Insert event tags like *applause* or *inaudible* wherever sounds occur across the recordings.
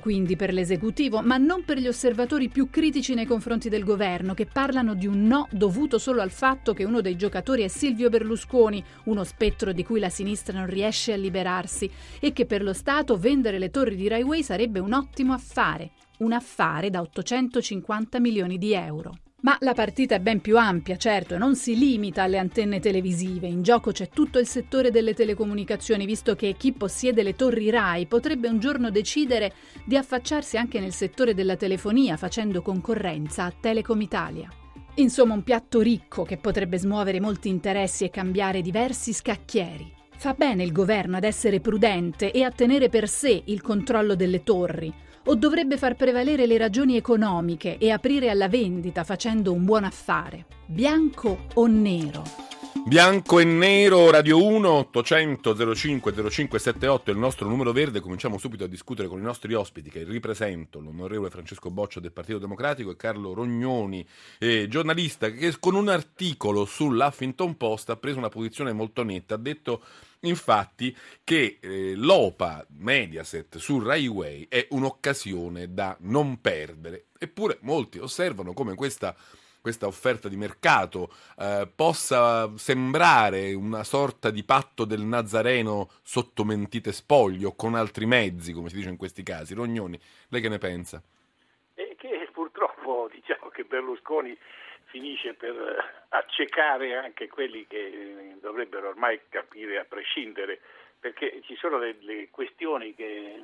quindi per l'esecutivo, ma non per gli osservatori più critici nei confronti del governo, che parlano di un no dovuto solo al fatto che uno dei giocatori è Silvio Berlusconi, uno spettro di cui la sinistra non riesce a liberarsi, e che per lo Stato vendere le torri di Rai Way sarebbe un ottimo affare, un affare da 850 milioni di euro. Ma la partita è ben più ampia, certo, e non si limita alle antenne televisive. In gioco c'è tutto il settore delle telecomunicazioni, visto che chi possiede le torri RAI potrebbe un giorno decidere di affacciarsi anche nel settore della telefonia, facendo concorrenza a Telecom Italia. Insomma, un piatto ricco che potrebbe smuovere molti interessi e cambiare diversi scacchieri. Fa bene il governo ad essere prudente e a tenere per sé il controllo delle torri, o dovrebbe far prevalere le ragioni economiche e aprire alla vendita facendo un buon affare? Bianco o nero? Bianco e nero, Radio 1, 800 05 0578 è il nostro numero verde. Cominciamo subito a discutere con i nostri ospiti che ripresento, l'onorevole Francesco Boccio del Partito Democratico e Carlo Rognoni, eh, giornalista che con un articolo sull'Huffington Post ha preso una posizione molto netta. Ha detto infatti che eh, l'OPA Mediaset su Rai Way è un'occasione da non perdere. Eppure molti osservano come questa questa offerta di mercato eh, possa sembrare una sorta di patto del Nazareno sotto mentite spoglio con altri mezzi, come si dice in questi casi. Rognoni, lei che ne pensa? E che purtroppo diciamo che Berlusconi finisce per accecare anche quelli che dovrebbero ormai capire a prescindere, perché ci sono delle questioni che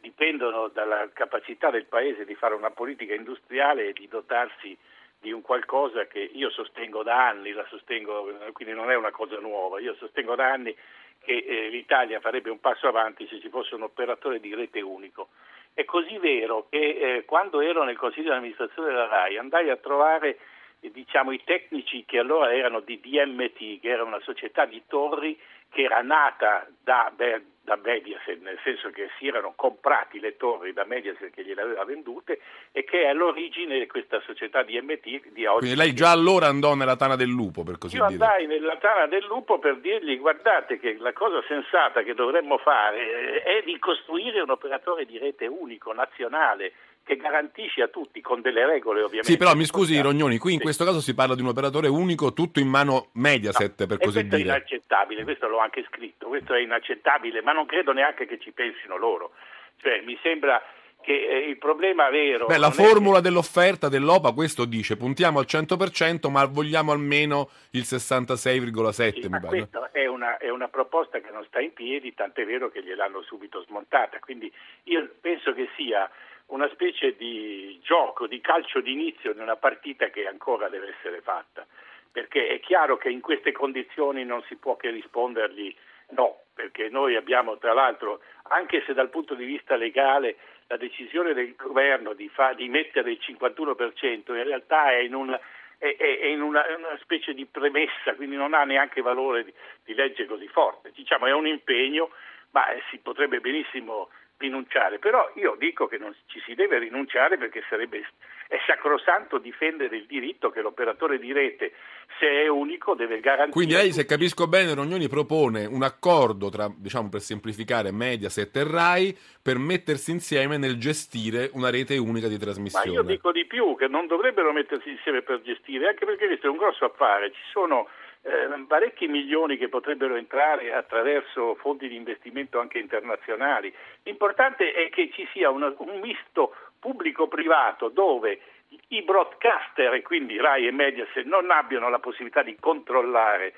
dipendono dalla capacità del Paese di fare una politica industriale e di dotarsi di un qualcosa che io sostengo da anni, sostengo, quindi non è una cosa nuova, io sostengo da anni che eh, l'Italia farebbe un passo avanti se ci fosse un operatore di rete unico. È così vero che eh, quando ero nel Consiglio di amministrazione della RAI andai a trovare eh, diciamo, i tecnici che allora erano di DMT, che era una società di torri che era nata da, da Mediaset, nel senso che si erano comprati le torri da Mediaset che gliele aveva vendute e che è all'origine di questa società di MT di oggi. Quindi lei già allora andò nella tana del lupo, per così Io dire. Io andai nella tana del lupo per dirgli guardate che la cosa sensata che dovremmo fare è di costruire un operatore di rete unico, nazionale, che garantisce a tutti con delle regole ovviamente. Sì, però mi scusi Rognoni, qui in questo caso si parla di un operatore unico tutto in mano Mediaset no, per così questo dire. Questo è inaccettabile, questo l'ho anche scritto, questo è inaccettabile, ma non credo neanche che ci pensino loro. Cioè, mi sembra che eh, il problema vero... Beh, la formula che... dell'offerta dell'OPA questo dice, puntiamo al 100% ma vogliamo almeno il 66,7%. Sì, ma questa è una, è una proposta che non sta in piedi, tant'è vero che gliel'hanno subito smontata, quindi io penso che sia una specie di gioco, di calcio d'inizio di una partita che ancora deve essere fatta, perché è chiaro che in queste condizioni non si può che rispondergli no, perché noi abbiamo tra l'altro, anche se dal punto di vista legale la decisione del governo di, fa, di mettere il 51% in realtà è in, un, è, in una, una, specie di premessa, quindi non ha neanche valore di, di legge così forte, diciamo è un impegno, ma si potrebbe benissimo rinunciare, però io dico che non ci si deve rinunciare perché sarebbe è sacrosanto difendere il diritto che l'operatore di rete, se è unico, deve garantire. Quindi lei, se capisco bene, Rognoni propone un accordo tra, diciamo per semplificare, Mediaset e RAI per mettersi insieme nel gestire una rete unica di trasmissione. Ma io dico di più, che non dovrebbero mettersi insieme per gestire, anche perché questo è un grosso affare, ci sono eh, parecchi milioni che potrebbero entrare attraverso fondi di investimento anche internazionali. L'importante è che ci sia una, un misto pubblico-privato dove i broadcaster, e quindi RAI e Mediaset, non abbiano la possibilità di controllare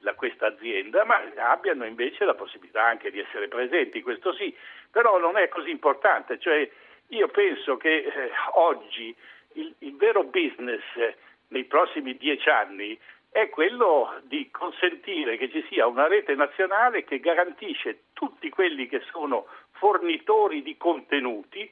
la, questa azienda, ma abbiano invece la possibilità anche di essere presenti, questo sì, però non è così importante, cioè io penso che eh, oggi il, il, vero business eh, nei prossimi dieci anni è quello di consentire che ci sia una rete nazionale che garantisce tutti quelli che sono fornitori di contenuti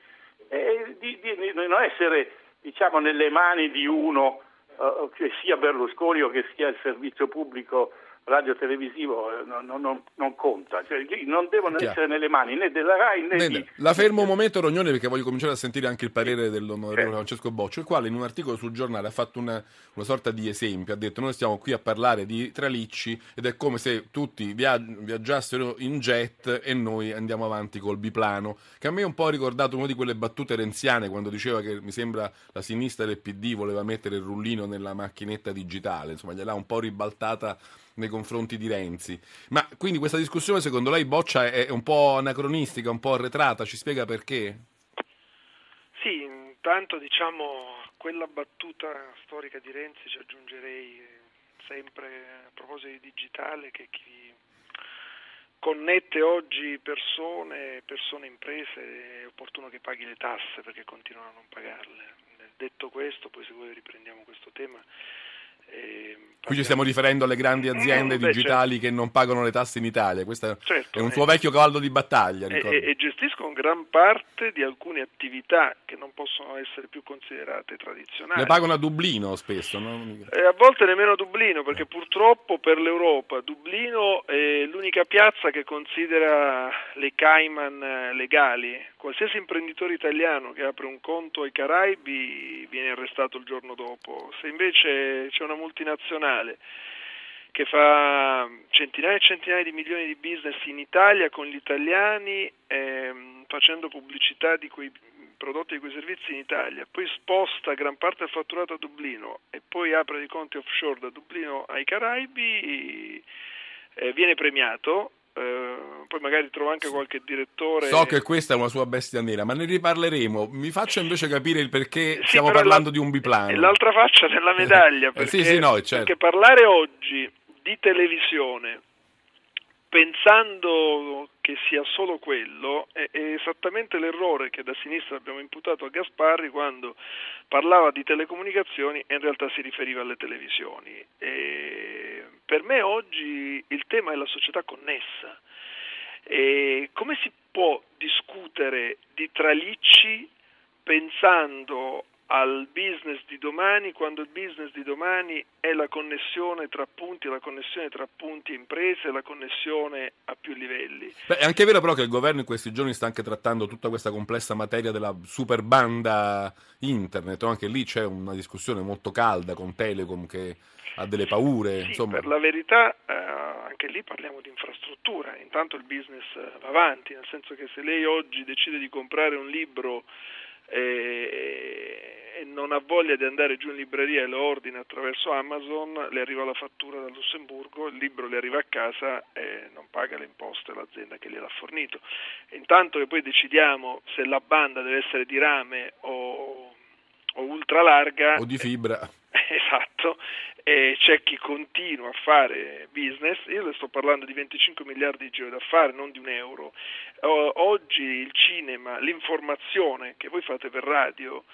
e di, di, di non essere diciamo, nelle mani di uno, uh, che sia Berlusconi o che sia il servizio pubblico radio-televisivo non, non, non, conta, cioè, non devono Chiaro. essere nelle mani né della RAI né Bene, di... La fermo un momento Rognone perché voglio cominciare a sentire anche il parere dell'onorevole certo. Francesco Boccio, il quale in un articolo sul giornale ha fatto una, una, sorta di esempio, ha detto noi stiamo qui a parlare di tralicci ed è come se tutti viaggi, viaggiassero in jet e noi andiamo avanti col biplano, che a me è un po' ricordato una di quelle battute renziane quando diceva che mi sembra la sinistra del PD voleva mettere il rullino nella macchinetta digitale, insomma gliel'ha un po' ribaltata nei confronti di Renzi. Ma quindi questa discussione secondo lei Boccia è un po' anacronistica, un po' arretrata, ci spiega perché? Sì, intanto diciamo quella battuta storica di Renzi ci aggiungerei sempre a proposito di digitale che chi connette oggi persone, persone imprese è opportuno che paghi le tasse perché continuano a non pagarle. Detto questo, poi se voi riprendiamo questo tema, Qui ci stiamo riferendo alle grandi aziende mm, digitali certo. che non pagano le tasse in Italia, questo certo, è un suo eh, vecchio cavallo di battaglia. E, e, gestiscono gran parte di alcune attività che non possono essere più considerate tradizionali. Le pagano a Dublino spesso, no? E a volte nemmeno a Dublino, perché purtroppo per l'Europa Dublino è l'unica piazza che considera le Cayman eh, legali. Qualsiasi imprenditore italiano che apre un conto ai Caraibi viene arrestato il giorno dopo. Se invece c'è una multinazionale che fa centinaia e centinaia di milioni di business in Italia con gli italiani ehm, facendo pubblicità di quei prodotti e quei servizi in Italia, poi sposta gran parte del fatturato a Dublino e poi apre dei conti offshore da Dublino ai Caraibi, eh, viene premiato eh, poi magari trovo anche qualche direttore. So che questa è una sua bestia nera, ma ne riparleremo. Mi faccia invece capire il perché sì, stiamo parlando la, di un biplano. È l'altra faccia della medaglia, perché, eh, sì, sì, no, certo. perché parlare oggi di televisione pensando che sia solo quello è, è, esattamente l'errore che da sinistra abbiamo imputato a Gasparri quando parlava di telecomunicazioni e in realtà si riferiva alle televisioni. E per me oggi il tema è la società connessa. E come si può discutere di tralicci pensando al business di domani quando il business di domani è la connessione tra punti, la connessione tra punti e imprese, la connessione a più livelli. Beh, è anche vero però che il governo in questi giorni sta anche trattando tutta questa complessa materia della super banda internet, anche lì c'è una discussione molto calda con Telecom che ha delle paure. Sì, insomma. per la verità eh, anche lì parliamo di infrastruttura, intanto il business va avanti, nel senso che se lei oggi decide di comprare un libro e, e non ha voglia di andare giù in libreria e lo ordina attraverso Amazon, le arriva la fattura da Lussemburgo, il libro le arriva a casa e non paga le imposte l'azienda che gliel'ha fornito. Intanto che poi decidiamo se la banda deve essere di rame o, o ultra larga o di fibra. *laughs* Esatto, e c'è chi continua a fare business, io le sto parlando di 25 miliardi di giro d'affari, non di un euro. Oggi il cinema, l'informazione che voi fate per radio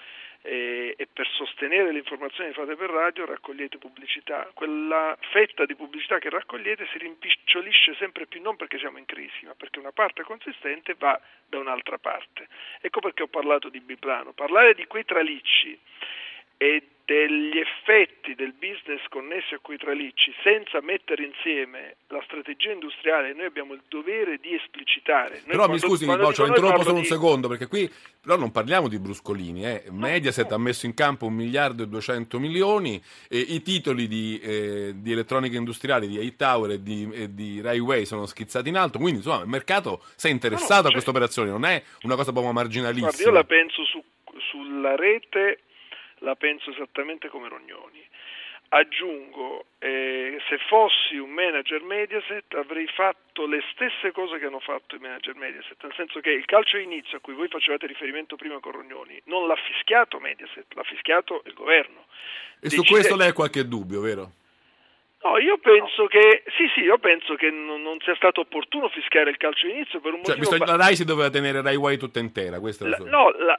e, e per sostenere l'informazione che fate per radio raccogliete pubblicità. Quella fetta di pubblicità che raccogliete si rimpicciolisce sempre più non perché siamo in crisi, ma perché una parte consistente va da un'altra parte. Ecco perché ho parlato di biplano. Parlare di quei tralicci e degli effetti del business connessi a quei tralicci senza mettere insieme la strategia industriale noi abbiamo il dovere di esplicitare. Noi però quando, mi scusi, Boccia, interrompo solo di... un secondo perché qui però non parliamo di bruscolini, eh. Mediaset no. ha messo in campo un miliardo e duecento milioni e i titoli di, eh, di elettronica industriale di Hightower e di, e di Railway sono schizzati in alto, quindi insomma il mercato si è interessato no, no, a questa operazione, non è una cosa proprio marginalissima. Guarda, io la penso su, sulla rete la penso esattamente come Rognoni. Aggiungo, eh, se fossi un manager Mediaset avrei fatto le stesse cose che hanno fatto i manager Mediaset, nel senso che il calcio inizio a cui voi facevate riferimento prima con Rognoni non l'ha fischiato Mediaset, l'ha fischiato il governo. E Decide... su questo lei ha qualche dubbio, vero? No, io penso no. che sì, sì, io penso che non, non, sia stato opportuno fischiare il calcio inizio per un cioè, motivo. Ba- la Rai si doveva tenere Rai Way tutta intera, questo la, No, la,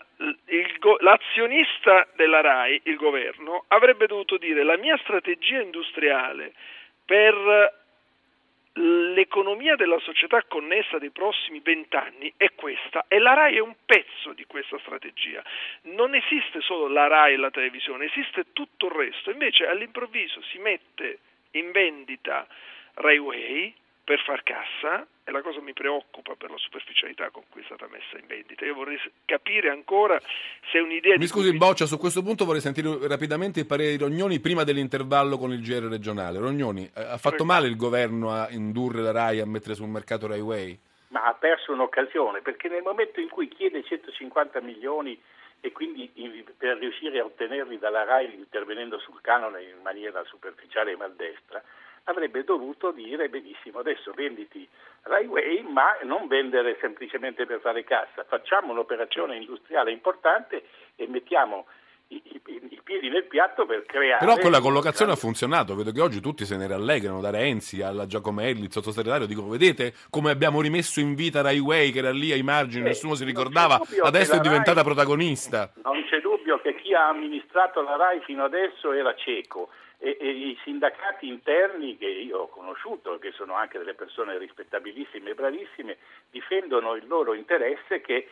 il, l'azionista della Rai, il governo, avrebbe dovuto dire la mia strategia industriale per l'economia della società connessa dei prossimi vent'anni è questa e la RAI è un pezzo di questa strategia. Non esiste solo la RAI e la televisione, esiste tutto il resto. Invece all'improvviso si mette in vendita Rai Way per far cassa e la cosa mi preoccupa per la superficialità con cui è stata messa in vendita. Io vorrei capire ancora se un'idea mi di... scusi Boccia, su questo punto vorrei sentire rapidamente il parere di Rognoni prima dell'intervallo con il GR regionale. Rognoni, eh, ha fatto male il governo a indurre la RAI a mettere sul mercato Rai Way? Ma ha perso un'occasione, perché nel momento in cui chiede 150 milioni e quindi per riuscire a ottenerli dalla RAI intervenendo sul canone in maniera superficiale e maldestra, avrebbe dovuto dire benissimo adesso venditi Rai Way ma non vendere semplicemente per fare cassa, facciamo un'operazione industriale importante e mettiamo i, i, i, piedi nel piatto per creare. Però quella collocazione ha funzionato, vedo che oggi tutti se ne rallegrano, da Renzi alla Giacomelli, il sottosegretario, dico vedete come abbiamo rimesso in vita Rai Way che era lì ai margini, eh, nessuno si ricordava, adesso è diventata Rai, protagonista. Non c'è dubbio che chi ha amministrato la Rai fino adesso era cieco e, e, i sindacati interni che io ho conosciuto, che sono anche delle persone rispettabilissime e bravissime, difendono il loro interesse che,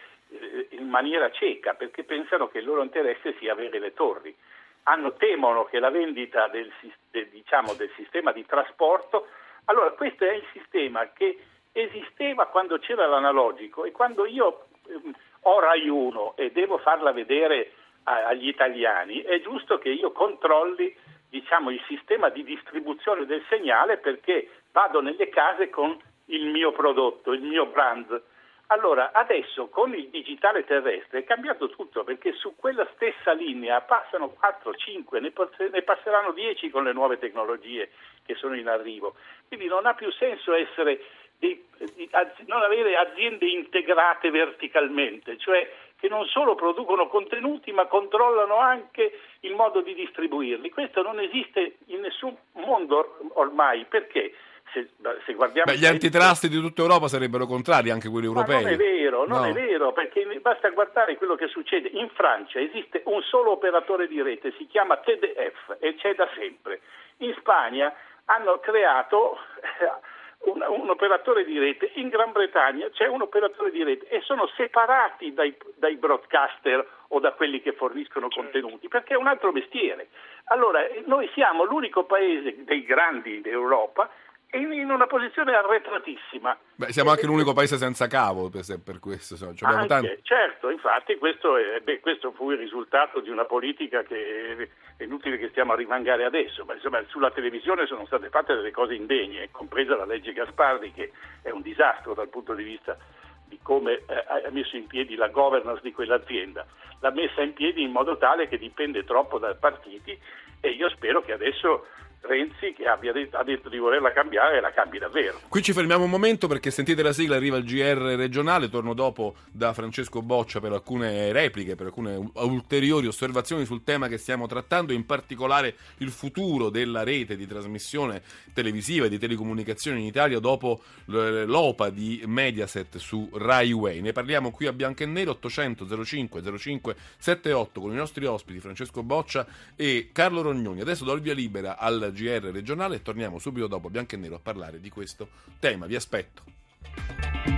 in maniera cieca perché pensano che il loro interesse sia avere le torri. Hanno, temono che la vendita del, diciamo, del sistema di trasporto, allora questo è il sistema che esisteva quando c'era l'analogico e quando io eh, ho Rai 1 e devo farla vedere agli italiani, è giusto che io controlli diciamo, il sistema di distribuzione del segnale perché vado nelle case con il mio prodotto, il mio brand. Allora, adesso con il digitale terrestre è cambiato tutto perché su quella stessa linea passano 4, 5, ne, passeranno 10 con le nuove tecnologie che sono in arrivo. Quindi non ha più senso essere di, di, non avere aziende integrate verticalmente, cioè che non solo producono contenuti ma controllano anche il modo di distribuirli. Questo non esiste in nessun mondo ormai perché se, se guardiamo... Beh, gli antitrust di tutta Europa sarebbero contrari, anche quelli europei. Ma non è vero, non no. è vero, perché basta guardare quello che succede. In Francia esiste un solo operatore di rete, si chiama TDF e c'è da sempre. In Spagna hanno creato un, un, operatore di rete, in Gran Bretagna c'è un operatore di rete e sono separati dai, dai broadcaster o da quelli che forniscono certo. contenuti perché è un altro mestiere. Allora noi siamo l'unico paese dei grandi d'Europa in una posizione arretratissima. Beh, siamo anche l'unico paese senza cavo per, per questo. Insomma, anche, tanti... Certo, infatti questo, è, beh, questo, fu il risultato di una politica che è inutile che stiamo a rimangare adesso, ma insomma sulla televisione sono state fatte delle cose indegne, compresa la legge Gasparri che è un disastro dal punto di vista di come eh, ha messo in piedi la governance di quell'azienda. L'ha messa in piedi in modo tale che dipende troppo dai partiti e io spero che adesso Renzi che detto, ha detto di volerla cambiare e la cambi davvero. Qui ci fermiamo un momento perché sentite la sigla, arriva il GR regionale, torno dopo da Francesco Boccia per alcune repliche, per alcune ulteriori osservazioni sul tema che stiamo trattando, in particolare il futuro della rete di trasmissione televisiva e di telecomunicazioni in Italia dopo l'OPA di Mediaset su Rai Way. Ne parliamo qui a Bianco e Nero 800 05 05 78 con i nostri ospiti Francesco Boccia e Carlo Rognoni. Adesso do il via libera al GR regionale e torniamo subito dopo Bianco e Nero a parlare di questo tema. Vi aspetto.